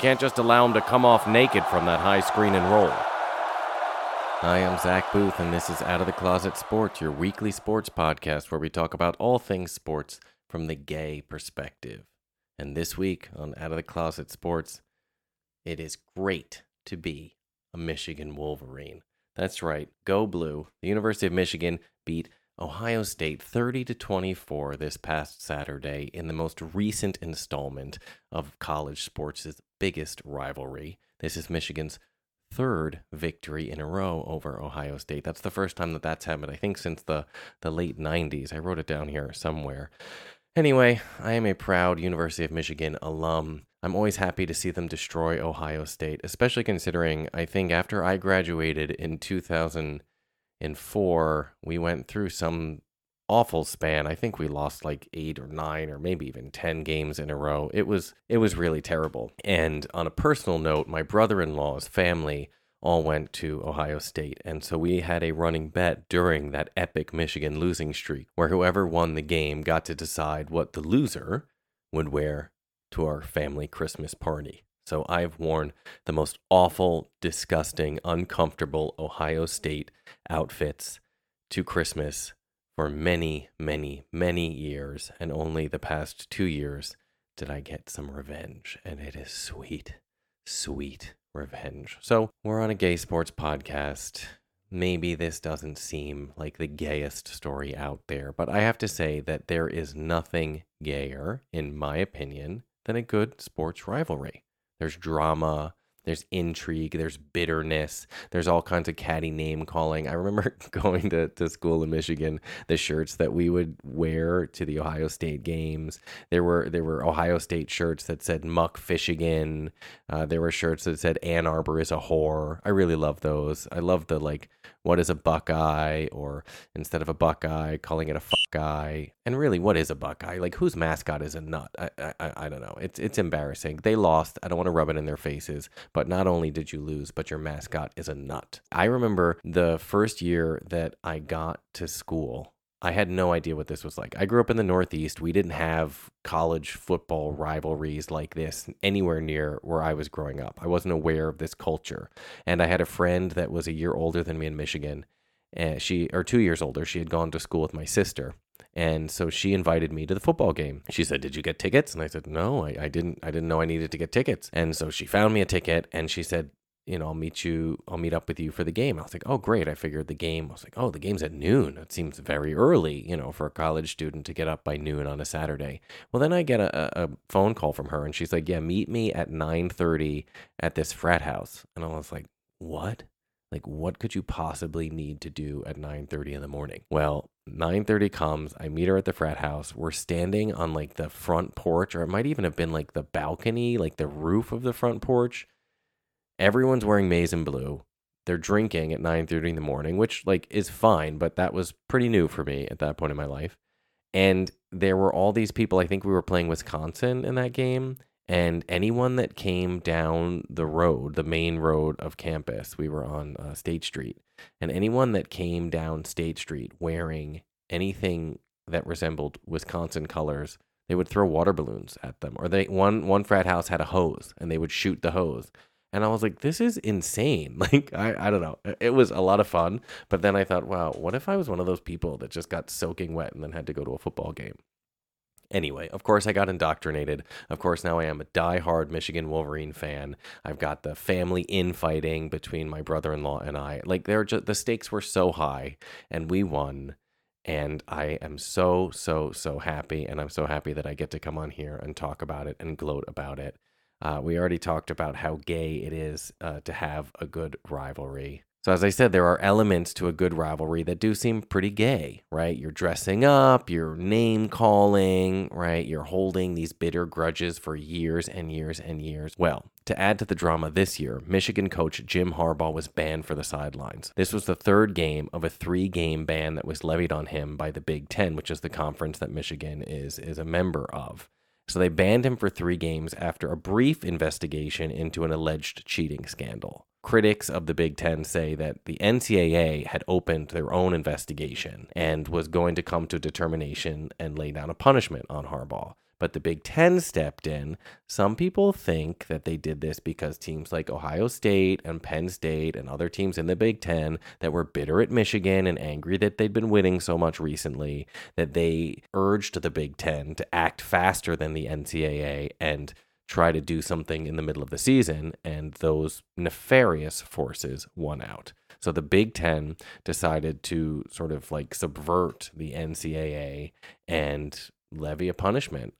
Can't just allow him to come off naked from that high screen and roll. Hi, I'm Zach Booth, and this is Out of the Closet Sports, your weekly sports podcast where we talk about all things sports from the gay perspective. And this week on Out of the Closet Sports, it is great to be a Michigan Wolverine. That's right, go blue. The University of Michigan beat Ohio State 30 to 24 this past Saturday in the most recent installment of college sports' biggest rivalry. This is Michigan's third victory in a row over Ohio State. That's the first time that that's happened, I think, since the, the late 90s. I wrote it down here somewhere. Anyway, I am a proud University of Michigan alum. I'm always happy to see them destroy Ohio State, especially considering I think after I graduated in 2004, we went through some awful span. I think we lost like 8 or 9 or maybe even 10 games in a row. It was it was really terrible. And on a personal note, my brother-in-law's family all went to Ohio State. And so we had a running bet during that epic Michigan losing streak where whoever won the game got to decide what the loser would wear to our family Christmas party. So I've worn the most awful, disgusting, uncomfortable Ohio State outfits to Christmas for many, many, many years. And only the past two years did I get some revenge. And it is sweet, sweet revenge. So we're on a gay sports podcast. Maybe this doesn't seem like the gayest story out there, but I have to say that there is nothing gayer, in my opinion, than a good sports rivalry. There's drama, there's intrigue, there's bitterness, there's all kinds of catty name calling. I remember going to, to school in Michigan, the shirts that we would wear to the Ohio State games. There were there were Ohio State shirts that said Muck Fishigan. Uh, there were shirts that said Ann Arbor is a whore. I really love those. I love the like what is a Buckeye or instead of a Buckeye, calling it a fuck guy. And really, what is a Buckeye? Like whose mascot is a nut? I, I I don't know. It's it's embarrassing. They lost. I don't want to rub it in their faces, but not only did you lose, but your mascot is a nut. I remember the first year that I got to school. I had no idea what this was like. I grew up in the Northeast. We didn't have college football rivalries like this anywhere near where I was growing up. I wasn't aware of this culture. And I had a friend that was a year older than me in Michigan. And she, or two years older, she had gone to school with my sister. And so she invited me to the football game. She said, "Did you get tickets?" And I said, "No, I, I didn't. I didn't know I needed to get tickets." And so she found me a ticket, and she said, you know, I'll meet you, I'll meet up with you for the game. I was like, oh, great. I figured the game, I was like, oh, the game's at noon. It seems very early, you know, for a college student to get up by noon on a Saturday. Well, then I get a, a phone call from her and she's like, yeah, meet me at 9.30 at this frat house. And I was like, what? Like, what could you possibly need to do at 9.30 in the morning? Well, 9.30 comes, I meet her at the frat house. We're standing on like the front porch, or it might even have been like the balcony, like the roof of the front porch Everyone's wearing maize and blue. They're drinking at 9:30 in the morning, which like is fine, but that was pretty new for me at that point in my life. And there were all these people. I think we were playing Wisconsin in that game, and anyone that came down the road, the main road of campus, we were on uh, State Street, and anyone that came down State Street wearing anything that resembled Wisconsin colors, they would throw water balloons at them. Or they one one frat house had a hose, and they would shoot the hose And I was like, this is insane. Like, I, I don't know. It was a lot of fun. But then I thought, wow, what if I was one of those people that just got soaking wet and then had to go to a football game? Anyway, of course, I got indoctrinated. Of course, now I am a die-hard Michigan Wolverine fan. I've got the family infighting between my brother-in-law and I. Like, they're just the stakes were so high, and we won. And I am so, so, so happy. And I'm so happy that I get to come on here and talk about it and gloat about it. Uh, we already talked about how gay it is uh, to have a good rivalry. So, as I said, there are elements to a good rivalry that do seem pretty gay, right? You're dressing up, you're name calling, right? You're holding these bitter grudges for years and years and years. Well, to add to the drama this year, Michigan coach Jim Harbaugh was banned for the sidelines. This was the third game of a three game ban that was levied on him by the Big Ten, which is the conference that Michigan is, is a member of. So they banned him for three games after a brief investigation into an alleged cheating scandal. Critics of the Big Ten say that the NCAA had opened their own investigation and was going to come to a determination and lay down a punishment on Harbaugh. But the Big Ten stepped in. Some people think that they did this because teams like Ohio State and Penn State and other teams in the Big Ten that were bitter at Michigan and angry that they'd been winning so much recently, that they urged the Big Ten to act faster than the NCAA and try to do something in the middle of the season, and those nefarious forces won out. So the Big Ten decided to sort of like subvert the NCAA and levy a punishment.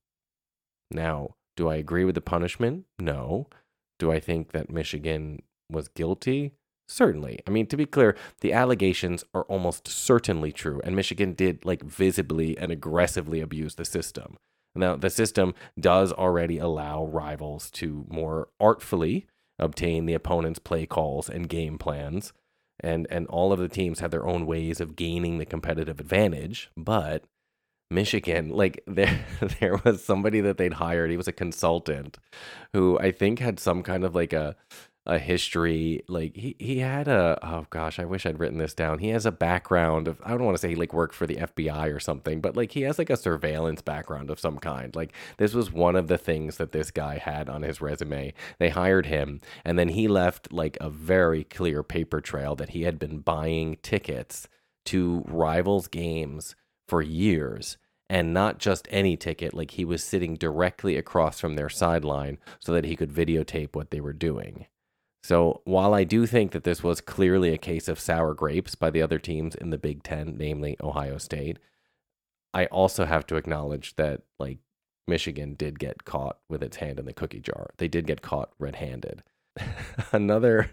Now, do I agree with the punishment? No. Do I think that Michigan was guilty? Certainly. I mean, to be clear, the allegations are almost certainly true, and Michigan did like visibly and aggressively abuse the system. Now, the system does already allow rivals to more artfully obtain the opponent's play calls and game plans. And, and all of the teams have their own ways of gaining the competitive advantage. But Michigan, like there, there was somebody that they'd hired. He was a consultant who I think had some kind of like a a history like he he had a oh gosh i wish i'd written this down. He has a background of i don't want to say he like worked for the fbi or something but like he has like a surveillance background of some kind. Like this was one of the things that this guy had on his resume. They hired him and then he left like a very clear paper trail that he had been buying tickets to rivals games for years and not just any ticket like he was sitting directly across from their sideline so that he could videotape what they were doing so while I do think that this was clearly a case of sour grapes by the other teams in the Big Ten, namely Ohio State, I also have to acknowledge that like Michigan did get caught with its hand in the cookie jar. They did get caught red-handed. another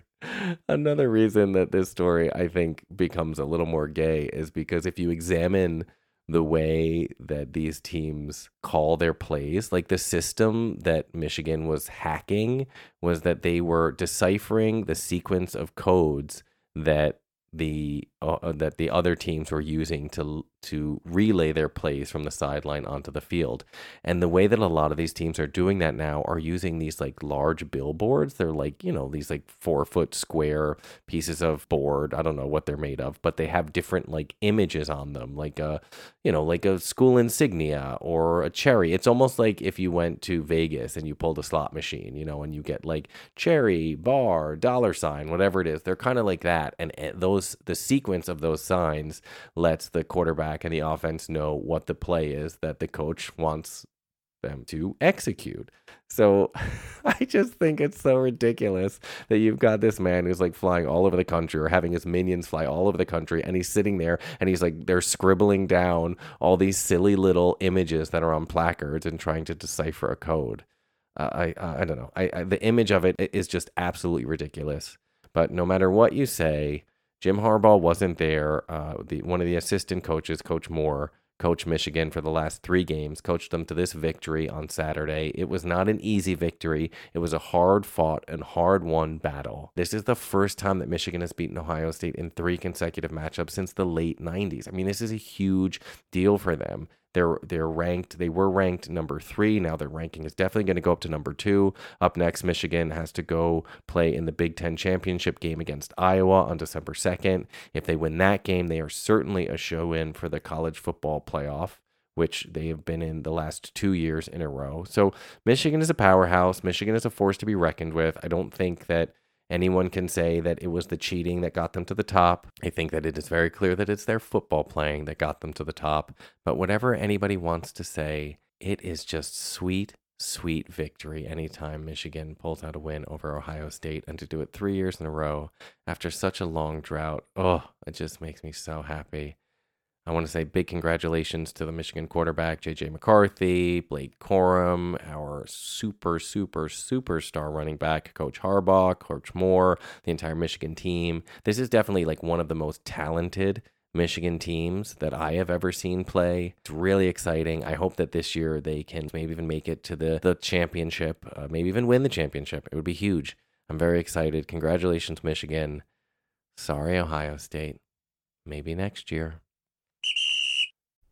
another reason that this story I think becomes a little more gay is because if you examine the way that these teams call their plays. Like the system that Michigan was hacking was that they were deciphering the sequence of codes that the uh, uh, that the other teams were using to to relay their plays from the sideline onto the field. And the way that a lot of these teams are doing that now are using these like large billboards. They're like, you know, these like four foot square pieces of board. I don't know what they're made of, but they have different like images on them, like a, you know, like a school insignia or a cherry. It's almost like if you went to Vegas and you pulled a slot machine, you know, and you get like cherry, bar, dollar sign, whatever it is. They're kind of like that. And eh, those, the sequence of those signs lets the quarterback and the offense know what the play is that the coach wants them to execute. So I just think it's so ridiculous that you've got this man who's like flying all over the country or having his minions fly all over the country and he's sitting there and he's like they're scribbling down all these silly little images that are on placards and trying to decipher a code. Uh, I I don't know. I, I the image of it is just absolutely ridiculous. But no matter what you say, Jim Harbaugh wasn't there. Uh, the one of the assistant coaches, Coach Moore, coached Michigan for the last three games, coached them to this victory on Saturday. It was not an easy victory. It was a hard fought and hard won battle. This is the first time that Michigan has beaten Ohio State in three consecutive matchups since the late 90s. I mean, this is a huge deal for them. They're they're ranked. They were ranked number three. Now their ranking is definitely going to go up to number two. Up next, Michigan has to go play in the Big Ten championship game against Iowa on December second. If they win that game, they are certainly a show in for the college football playoff which they have been in the last two years in a row. So Michigan is a powerhouse. Michigan is a force to be reckoned with. I don't think that anyone can say that it was the cheating that got them to the top. I think that it is very clear that it's their football playing that got them to the top. But whatever anybody wants to say, it is just sweet, sweet victory anytime Michigan pulls out a win over Ohio State and to do it three years in a row after such a long drought. Oh, it just makes me so happy. I want to say big congratulations to the Michigan quarterback, JJ McCarthy, Blake Corum, our super, super, superstar running back, Coach Harbaugh, Coach Moore, the entire Michigan team. This is definitely like one of the most talented Michigan teams that I have ever seen play. It's really exciting. I hope that this year they can maybe even make it to the, the championship, uh, maybe even win the championship. It would be huge. I'm very excited. Congratulations, Michigan. Sorry, Ohio State. Maybe next year.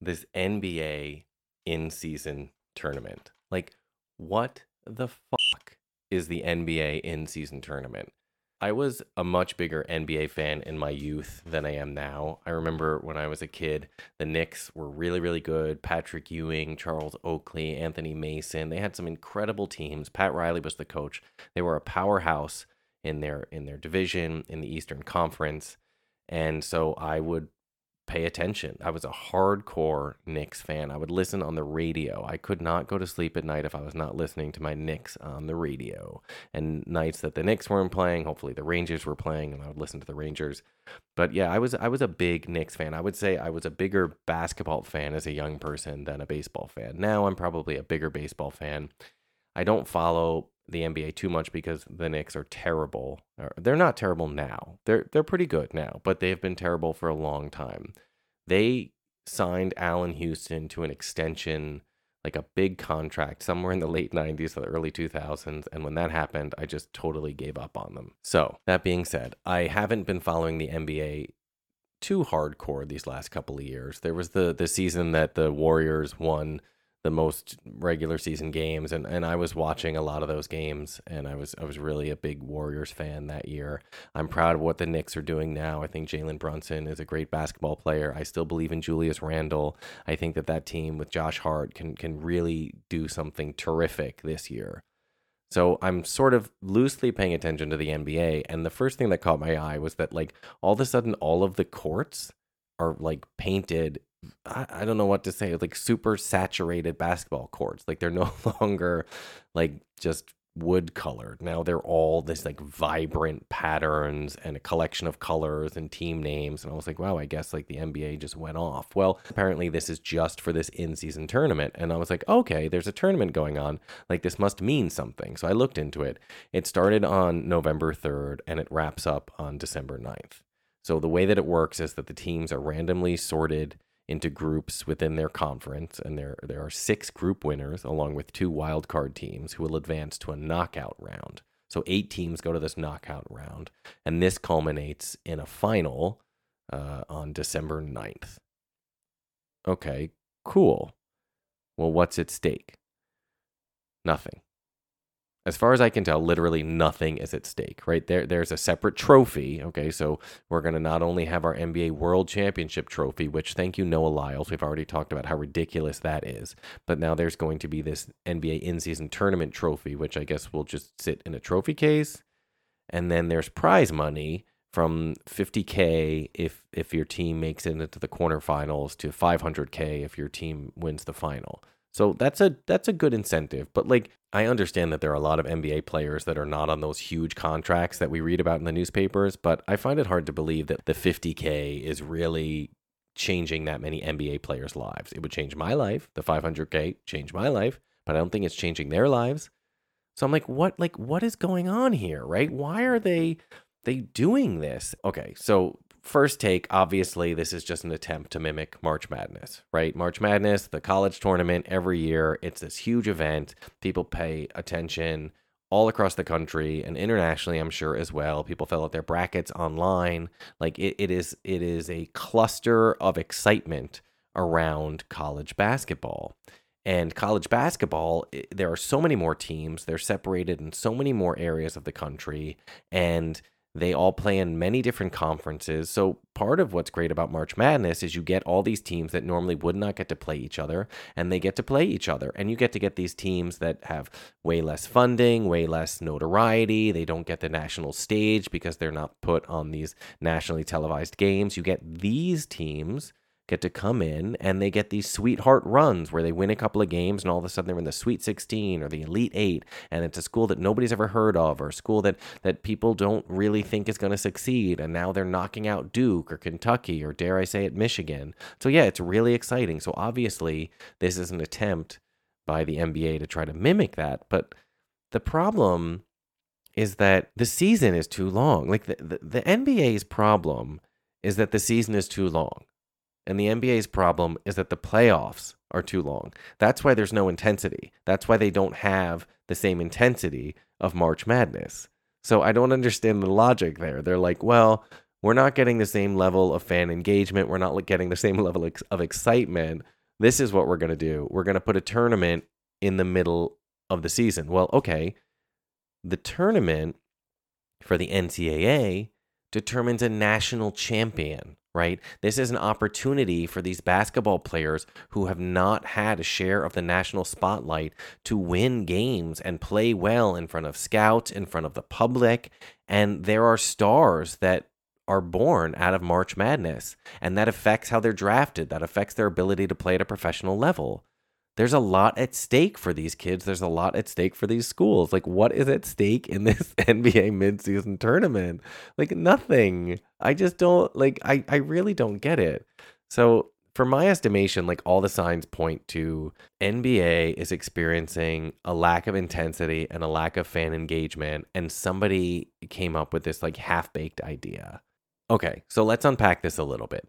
this NBA in season tournament. Like, what the fuck is the NBA in season tournament? I was a much bigger NBA fan in my youth than I am now. I remember when I was a kid, the Knicks were really, really good. Patrick Ewing, Charles Oakley, Anthony Mason. They had some incredible teams. Pat Riley was the coach. They were a powerhouse in their in their division in the Eastern Conference. And so I would pay attention. I was a hardcore Knicks fan. I would listen on the radio. I could not go to sleep at night if I was not listening to my Knicks on the radio. And nights that the Knicks weren't playing, hopefully the Rangers were playing, and I would listen to the Rangers. But yeah, I was I was a big Knicks fan. I would say I was a bigger basketball fan as a young person than a baseball fan. Now I'm probably a bigger baseball fan. I don't follow the NBA too much because the Knicks are terrible. They're not terrible now. They're they're pretty good now, but they've been terrible for a long time. They signed Allan Houston to an extension, like a big contract, somewhere in the late 90s or the early 2000s. And when that happened, I just totally gave up on them. So, that being said, I haven't been following the NBA too hardcore these last couple of years. There was the the season that the Warriors won the most regular season games and, and I was watching a lot of those games and I was I was really a big Warriors fan that year. I'm proud of what the Knicks are doing now. I think Jalen Brunson is a great basketball player. I still believe in Julius Randle. I think that that team with Josh Hart can can really do something terrific this year. So I'm sort of loosely paying attention to the NBA and the first thing that caught my eye was that like all of a sudden all of the courts are like painted I, I don't know what to say, like super saturated basketball courts. Like they're no longer like just wood colored. Now they're all this like vibrant patterns and a collection of colors and team names. And I was like, wow, I guess like the NBA just went off. Well, apparently this is just for this in season tournament. And I was like, okay, there's a tournament going on. Like this must mean something. So I looked into it. It started on November 3rd and it wraps up on December 9th. So the way that it works is that the teams are randomly sorted into groups within their conference, and there there are six group winners along with two wild card teams who will advance to a knockout round. So eight teams go to this knockout round, and this culminates in a final uh, on December 9th. Okay, cool. Well, what's at stake? Nothing as far as I can tell, literally nothing is at stake, right? There, there's a separate trophy. Okay, so we're going to not only have our NBA World Championship trophy, which thank you, Noah Lyles. We've already talked about how ridiculous that is. But now there's going to be this NBA in season tournament trophy, which I guess will just sit in a trophy case. And then there's prize money, from 50k if if your team makes it into the quarterfinals to 500k if your team wins the final. So that's a that's a good incentive. But like I understand that there are a lot of NBA players that are not on those huge contracts that we read about in the newspapers, but I find it hard to believe that the 50k is really changing that many NBA players' lives. It would change my life. The 500k change my life, but I don't think it's changing their lives. So I'm like, what like what is going on here, right? Why are they they doing this? Okay, so first take, obviously, this is just an attempt to mimic March Madness, right? March Madness, the college tournament every year, it's this huge event. People pay attention all across the country and internationally, I'm sure as well. People fill out their brackets online. Like it, it is it is a cluster of excitement around college basketball. And college basketball, there are so many more teams. They're separated in so many more areas of the country. And they all play in many different conferences. So, part of what's great about March Madness is you get all these teams that normally would not get to play each other, and they get to play each other. And you get to get these teams that have way less funding, way less notoriety. They don't get the national stage because they're not put on these nationally televised games. You get these teams get to come in and they get these sweetheart runs where they win a couple of games and all of a sudden they're in the Sweet 16 or the Elite 8 and it's a school that nobody's ever heard of or a school that that people don't really think is going to succeed and now they're knocking out Duke or Kentucky or dare I say it Michigan. So yeah, it's really exciting. So obviously this is an attempt by the NBA to try to mimic that, but the problem is that the season is too long. Like the, the, the NBA's problem is that the season is too long. And the NBA's problem is that the playoffs are too long. That's why there's no intensity. That's why they don't have the same intensity of March Madness. So I don't understand the logic there. They're like, well, we're not getting the same level of fan engagement. We're not getting the same level of excitement. This is what we're going to do. We're going to put a tournament in the middle of the season. Well, okay. The tournament for the NCAA determines a national champion right? This is an opportunity for these basketball players who have not had a share of the national spotlight to win games and play well in front of scouts, in front of the public. And there are stars that are born out of March Madness, and that affects how they're drafted, that affects their ability to play at a professional level there's a lot at stake for these kids. There's a lot at stake for these schools. Like, what is at stake in this NBA midseason tournament? Like, nothing. I just don't, like, I, I really don't get it. So, for my estimation, like, all the signs point to NBA is experiencing a lack of intensity and a lack of fan engagement. And somebody came up with this, like, half baked idea. Okay, so let's unpack this a little bit.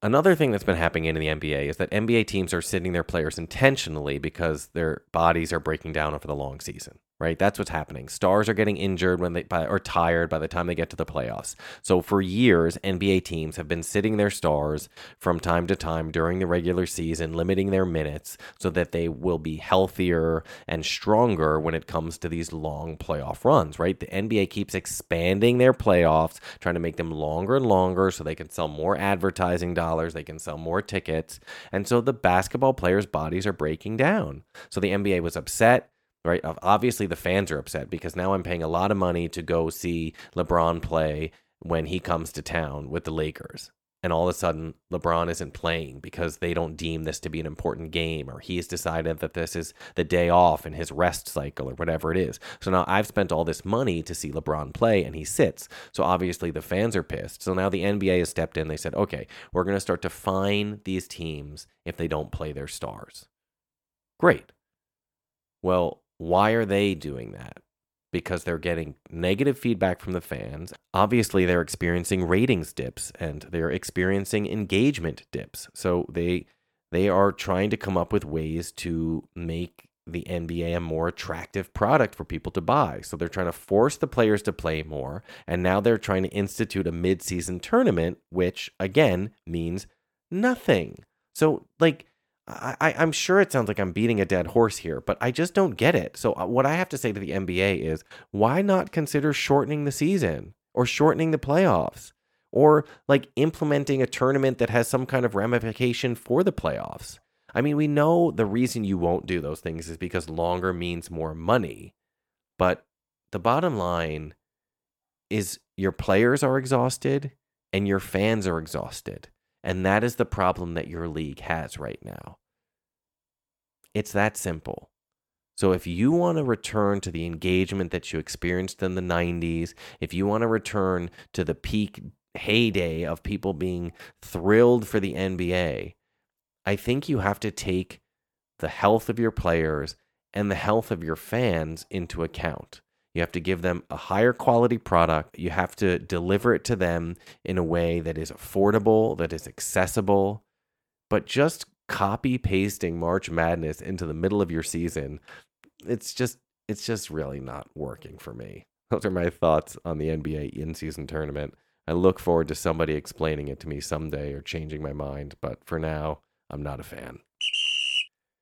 Another thing that's been happening in the NBA is that NBA teams are sitting their players intentionally because their bodies are breaking down over the long season right? That's what's happening. Stars are getting injured when they by, or tired by the time they get to the playoffs. So for years, NBA teams have been sitting their stars from time to time during the regular season, limiting their minutes so that they will be healthier and stronger when it comes to these long playoff runs, right? The NBA keeps expanding their playoffs, trying to make them longer and longer so they can sell more advertising dollars, they can sell more tickets. And so the basketball players' bodies are breaking down. So the NBA was upset right? Obviously, the fans are upset because now I'm paying a lot of money to go see LeBron play when he comes to town with the Lakers. And all of a sudden, LeBron isn't playing because they don't deem this to be an important game, or he's decided that this is the day off in his rest cycle, or whatever it is. So now I've spent all this money to see LeBron play, and he sits. So obviously, the fans are pissed. So now the NBA has stepped in. They said, okay, we're going to start to fine these teams if they don't play their stars. Great. Well, why are they doing that? Because they're getting negative feedback from the fans. Obviously, they're experiencing ratings dips and they're experiencing engagement dips. So they they are trying to come up with ways to make the NBA a more attractive product for people to buy. So they're trying to force the players to play more. And now they're trying to institute a midseason tournament, which again means nothing. So, like, I, I'm sure it sounds like I'm beating a dead horse here, but I just don't get it. So, uh, what I have to say to the NBA is why not consider shortening the season or shortening the playoffs or like implementing a tournament that has some kind of ramification for the playoffs? I mean, we know the reason you won't do those things is because longer means more money. But the bottom line is your players are exhausted and your fans are exhausted. And that is the problem that your league has right now. It's that simple. So if you want to return to the engagement that you experienced in the 90s, if you want to return to the peak heyday of people being thrilled for the NBA, I think you have to take the health of your players and the health of your fans into account. You have to give them a higher quality product. You have to deliver it to them in a way that is affordable, that is accessible. But just copy pasting March Madness into the middle of your season, it's just it's just really not working for me. Those are my thoughts on the NBA in-season tournament. I look forward to somebody explaining it to me someday or changing my mind, but for now, I'm not a fan.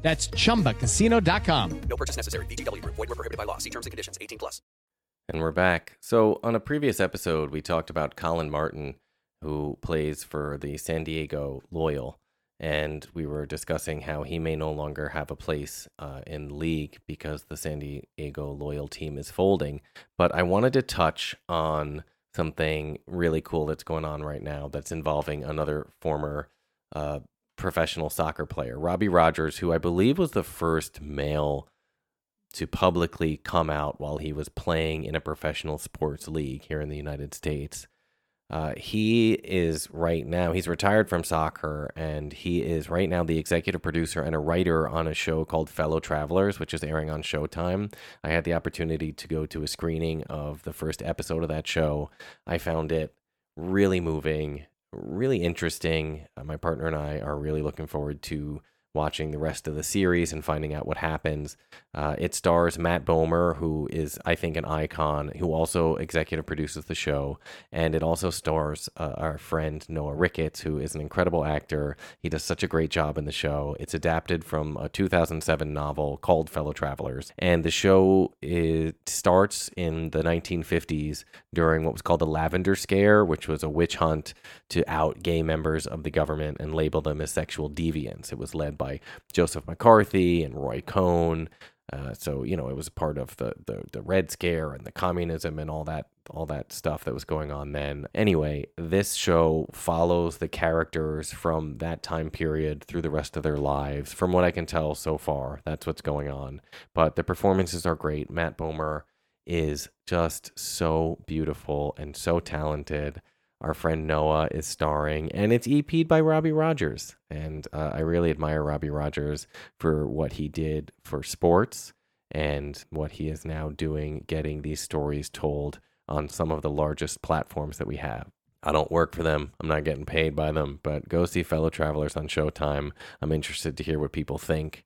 That's chumbacasino.com. No purchase necessary. VGW Group. Void were prohibited by law. See terms and conditions. 18 plus. And we're back. So, on a previous episode, we talked about Collin Martin, who plays for the San Diego Loyal. And we were discussing how he may no longer have a place uh, in the league because the San Diego Loyal team is folding. But I wanted to touch on something really cool that's going on right now that's involving another former uh, professional soccer player, Robbie Rogers, who I believe was the first male to publicly come out while he was playing in a professional sports league here in the United States. Uh, he is right now, he's retired from soccer, and he is right now the executive producer and a writer on a show called Fellow Travelers, which is airing on Showtime. I had the opportunity to go to a screening of the first episode of that show. I found it really moving really interesting. Uh, my partner and I are really looking forward to watching the rest of the series and finding out what happens. Uh, it stars Matt Bomer, who is, I think, an icon, who also executive produces the show. And it also stars uh, our friend Noah Ricketts, who is an incredible actor. He does such a great job in the show. It's adapted from a 2007 novel called Fellow Travelers. And the show starts in the 1950s during what was called the Lavender Scare, which was a witch hunt to out gay members of the government and label them as sexual deviants. It was led by Joseph McCarthy and Roy Cohn. Uh, so you know it was part of the, the the Red Scare and the communism and all that all that stuff that was going on then. Anyway, this show follows the characters from that time period through the rest of their lives. From what I can tell so far, that's what's going on. But the performances are great. Matt Bomer is just so beautiful and so talented. Our friend Noah is starring, and it's EP'd by Robbie Rogers. And uh, I really admire Robbie Rogers for what he did for sports and what he is now doing, getting these stories told on some of the largest platforms that we have. I don't work for them. I'm not getting paid by them, but go see Fellow Travelers on Showtime. I'm interested to hear what people think.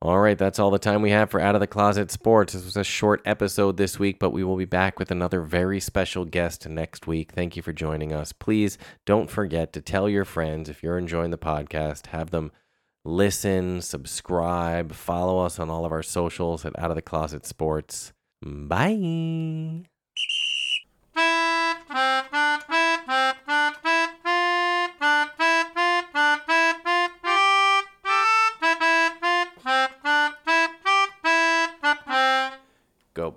All right, that's all the time we have for Out of the Closet Sports. This was a short episode this week, but we will be back with another very special guest next week. Thank you for joining us. Please don't forget to tell your friends if you're enjoying the podcast, have them listen, subscribe, follow us on all of our socials at Out of the Closet Sports. Bye.